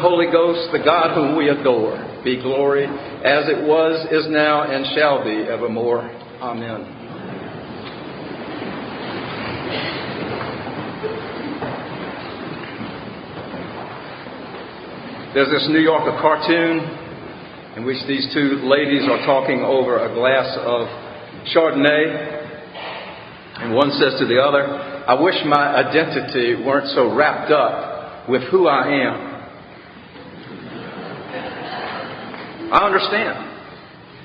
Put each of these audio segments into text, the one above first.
Holy Ghost, the God whom we adore, be glory as it was, is now, and shall be evermore. Amen. There's this New Yorker cartoon in which these two ladies are talking over a glass of Chardonnay. And one says to the other, I wish my identity weren't so wrapped up with who I am. I understand.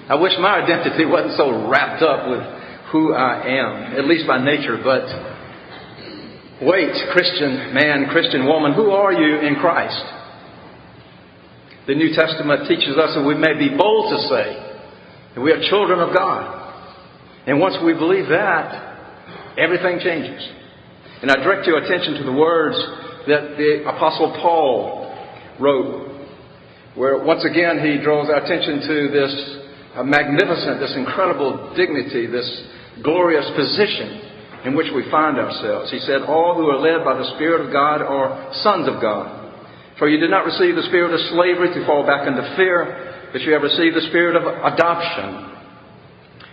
I wish my identity wasn't so wrapped up with who I am, at least by nature, but wait, Christian man, Christian woman, who are you in Christ? The New Testament teaches us that we may be bold to say that we are children of God. And once we believe that, everything changes. And I direct your attention to the words that the Apostle Paul wrote, where once again he draws our attention to this uh, magnificent, this incredible dignity, this glorious position in which we find ourselves. He said, All who are led by the Spirit of God are sons of God. For you did not receive the spirit of slavery to fall back into fear, but you have received the spirit of adoption.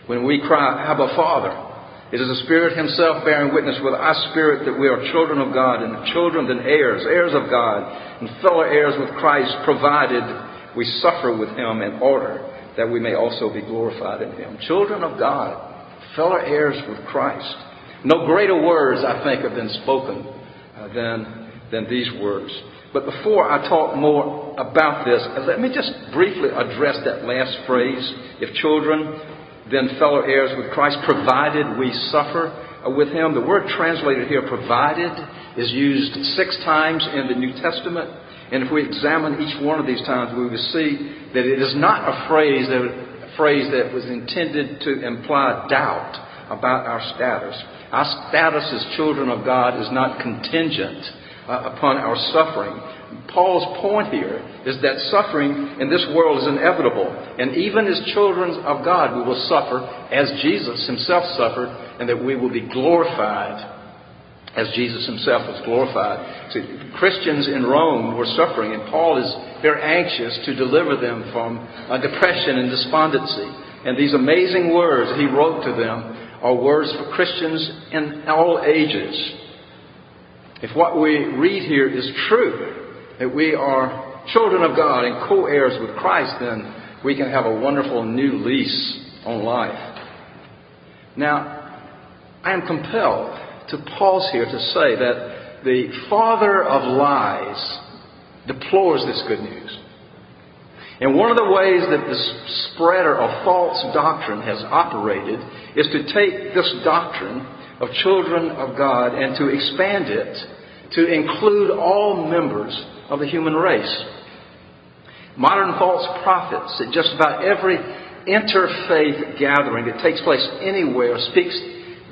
When we cry, Abba, Father, it is the Spirit Himself bearing witness with our spirit that we are children of God, and children then heirs, heirs of God, and fellow heirs with Christ, provided we suffer with Him in order that we may also be glorified in Him. Children of God, fellow heirs with Christ. No greater words, I think, have been spoken uh, than, than these words. But before I talk more about this, let me just briefly address that last phrase. If children, then fellow heirs with Christ, provided we suffer with him. The word translated here, provided, is used six times in the New Testament. And if we examine each one of these times, we will see that it is not a phrase that, a phrase that was intended to imply doubt about our status. Our status as children of God is not contingent uh, upon our suffering. Paul's point here is that suffering in this world is inevitable. And even as children of God, we will suffer as Jesus himself suffered, and that we will be glorified as Jesus himself was glorified. See, Christians in Rome were suffering, and Paul is very anxious to deliver them from uh, depression and despondency. And these amazing words he wrote to them are words for Christians in all ages. If what we read here is true, that we are children of God and co heirs with Christ, then we can have a wonderful new lease on life. Now, I am compelled to pause here to say that the father of lies deplores this good news. And one of the ways that the spreader of false doctrine has operated is to take this doctrine of children of God and to expand it to include all members of the human race. Modern false prophets at just about every interfaith gathering that takes place anywhere speaks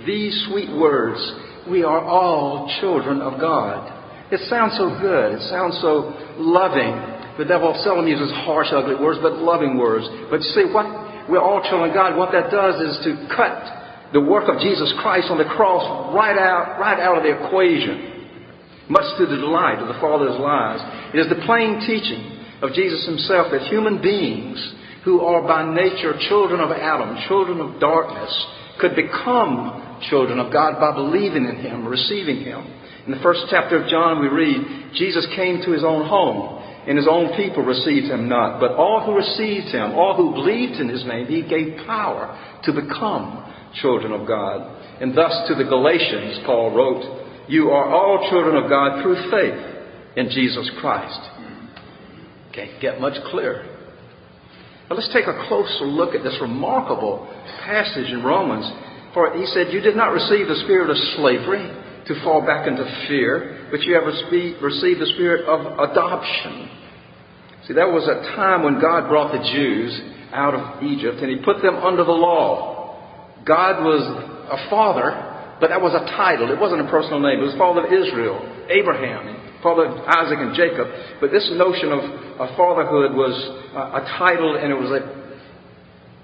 these sweet words, we are all children of God. It sounds so good. It sounds so loving. The devil seldom uses harsh, ugly words, but loving words. But you see, what we're all children of God. What that does is to cut the work of Jesus Christ on the cross right out, right out of the equation, much to the delight of the Father's lives. It is the plain teaching of Jesus himself that human beings who are by nature children of Adam, children of darkness, could become children of God by believing in Him, receiving Him. In the first chapter of John, we read, Jesus came to His own home, and His own people received Him not. But all who received Him, all who believed in His name, He gave power to become children of God. And thus to the Galatians, Paul wrote, You are all children of God through faith in Jesus Christ. Can't get much clearer. But let's take a closer look at this remarkable passage in Romans. For he said, You did not receive the spirit of slavery to fall back into fear, but you have received the spirit of adoption. See, that was a time when God brought the Jews out of Egypt and he put them under the law. God was a father but that was a title. It wasn't a personal name. It was father of Israel, Abraham, father of Isaac and Jacob. But this notion of, of fatherhood was a, a title and it was a,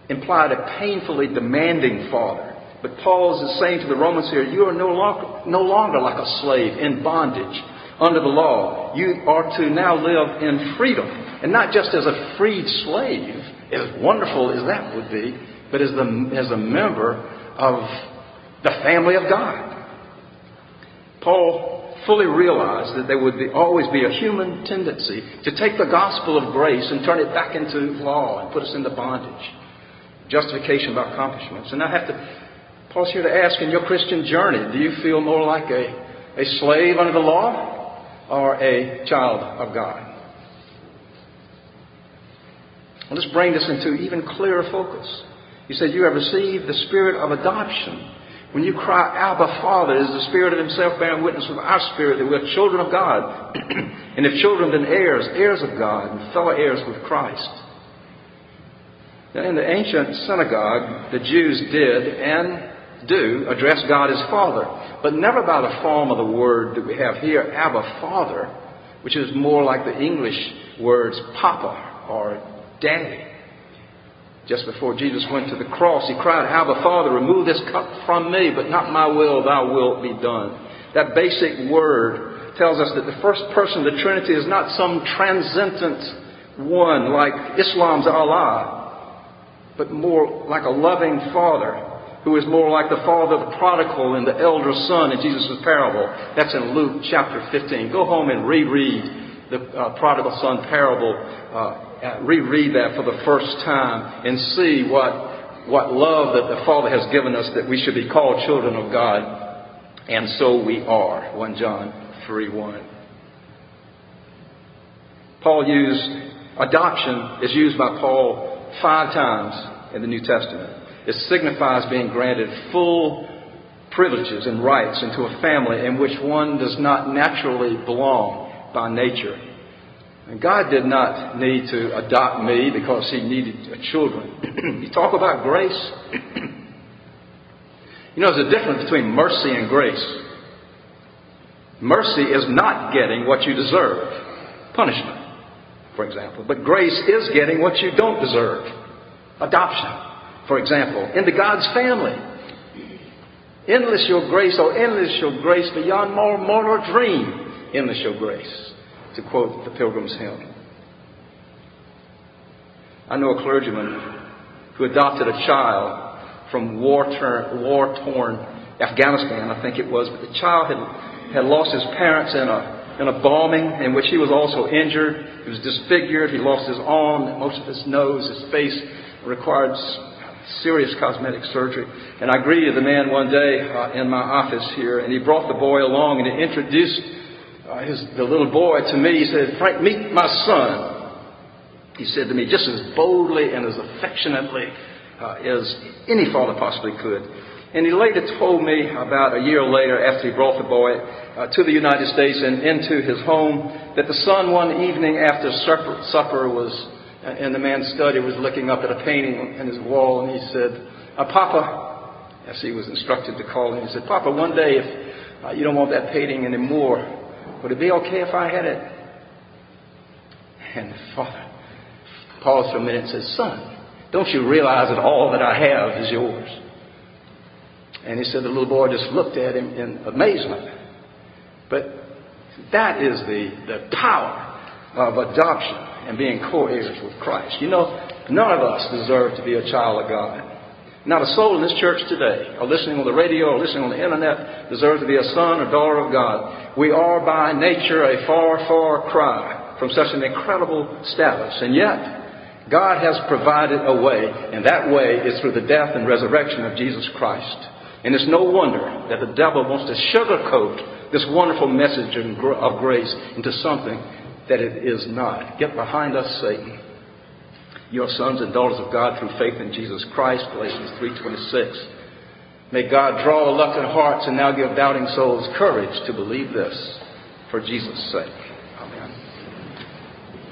implied a painfully demanding father. But Paul is saying to the Romans here, you are no longer, no longer like a slave in bondage, under the law. You are to now live in freedom. And not just as a freed slave, as wonderful as that would be, but as, the, as a member of the family of God. Paul fully realized that there would be, always be a human tendency to take the gospel of grace and turn it back into law and put us into bondage. Justification by accomplishments. And I have to, Paul's here to ask in your Christian journey, do you feel more like a, a slave under the law or a child of God? Let's bring this into even clearer focus. He said, You have received the spirit of adoption. When you cry, Abba, Father, is the Spirit of Himself bearing witness with our spirit that we are children of God. and if children, then heirs, heirs of God, and fellow heirs with Christ. Now, in the ancient synagogue, the Jews did and do address God as Father, but never by the form of the word that we have here, Abba, Father, which is more like the English words Papa or Daddy. Just before Jesus went to the cross, he cried, Abba, Father, remove this cup from me, but not my will, thy will be done. That basic word tells us that the first person of the Trinity is not some transcendent one like Islam's Allah, but more like a loving Father who is more like the father of the prodigal and the elder son in Jesus' parable. That's in Luke chapter 15. Go home and reread the uh, prodigal son parable uh, uh, reread that for the first time and see what, what love that the Father has given us that we should be called children of God. And so we are. 1 John 3 1. Paul used, adoption is used by Paul five times in the New Testament. It signifies being granted full privileges and rights into a family in which one does not naturally belong by nature. And God did not need to adopt me because He needed children. you talk about grace. you know, there's a difference between mercy and grace. Mercy is not getting what you deserve, punishment, for example. But grace is getting what you don't deserve, adoption, for example, into God's family. Endless your grace, oh, endless your grace beyond mortal dream, endless your grace to quote the Pilgrim's Hymn. I know a clergyman who adopted a child from war-torn Afghanistan, I think it was, but the child had, had lost his parents in a, in a bombing in which he was also injured. He was disfigured. He lost his arm, most of his nose, his face required serious cosmetic surgery. And I greeted the man one day uh, in my office here, and he brought the boy along and he introduced uh, his, the little boy to me, he said, Frank, meet my son. He said to me just as boldly and as affectionately uh, as any father possibly could. And he later told me about a year later, after he brought the boy uh, to the United States and into his home, that the son one evening after supper, supper was uh, in the man's study was looking up at a painting in his wall, and he said, uh, "Papa," as he was instructed to call him, he said, "Papa, one day if uh, you don't want that painting anymore, would it be okay if I had it? And the father paused for a minute and said, Son, don't you realize that all that I have is yours? And he said the little boy just looked at him in amazement. But that is the, the power of adoption and being co heirs with Christ. You know, none of us deserve to be a child of God. Not a soul in this church today, or listening on the radio, or listening on the internet, deserves to be a son or daughter of God. We are by nature a far, far cry from such an incredible status. And yet, God has provided a way, and that way is through the death and resurrection of Jesus Christ. And it's no wonder that the devil wants to sugarcoat this wonderful message of grace into something that it is not. Get behind us, Satan. Your sons and daughters of God through faith in Jesus Christ, Galatians 3.26. May God draw reluctant hearts and now give doubting souls courage to believe this for Jesus' sake.